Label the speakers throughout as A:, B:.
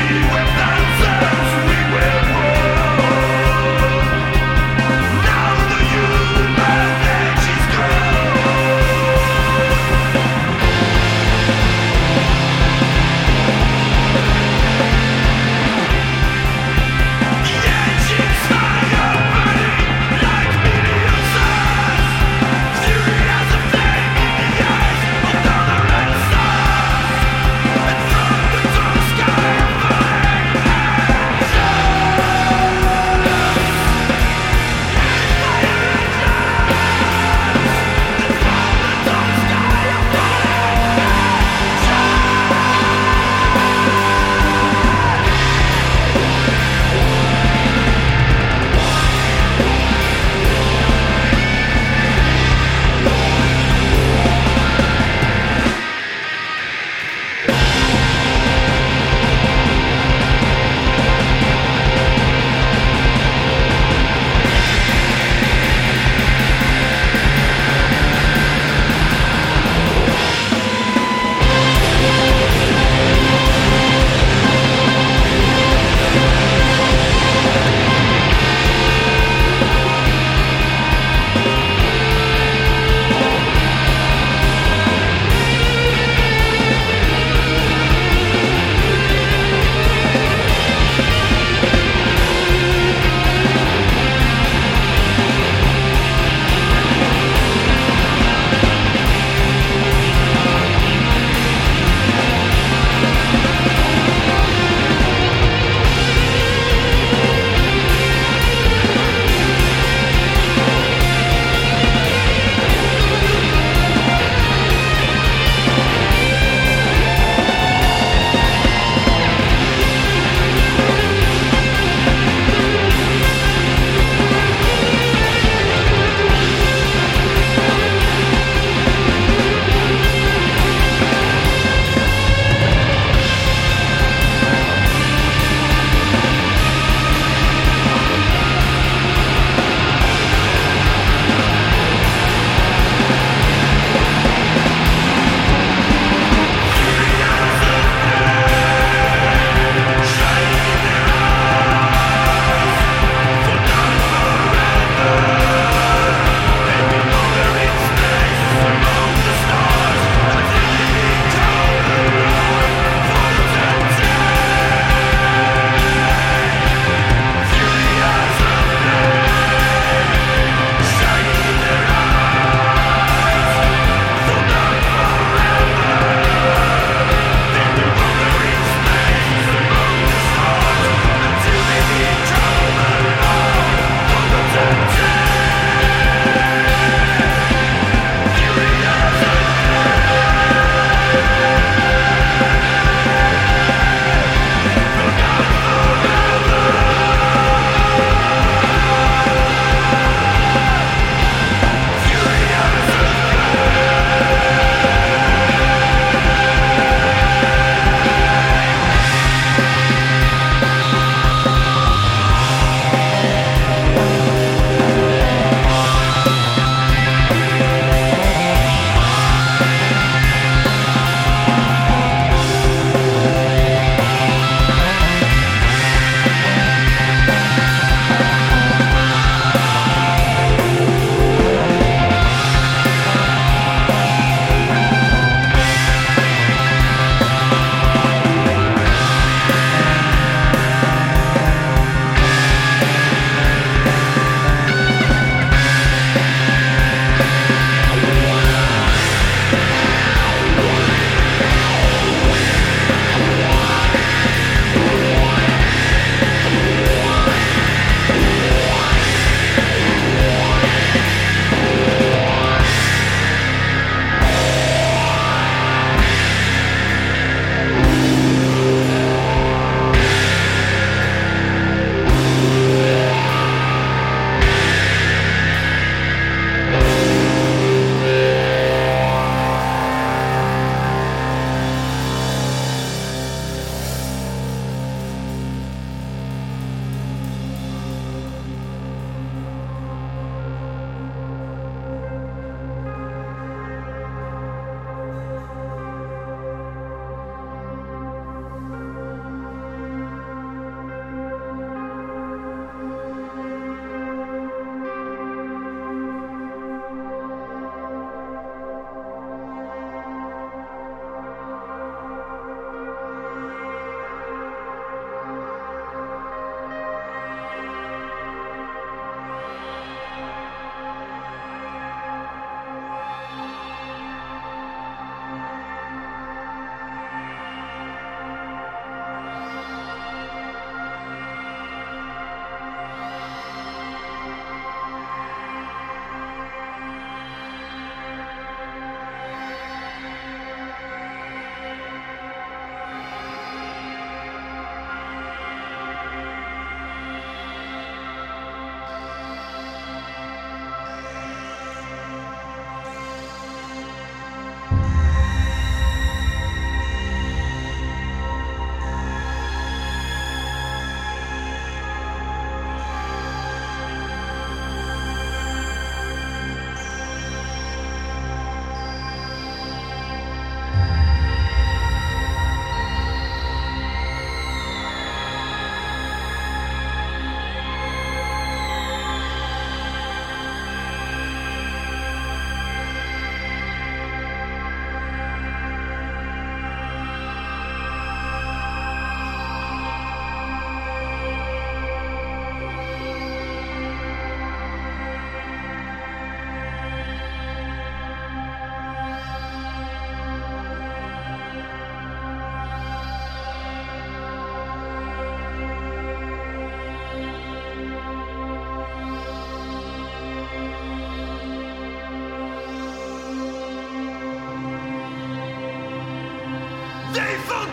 A: Everywhere.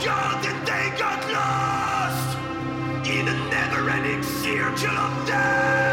A: young and they got lost in a never-ending circle of death.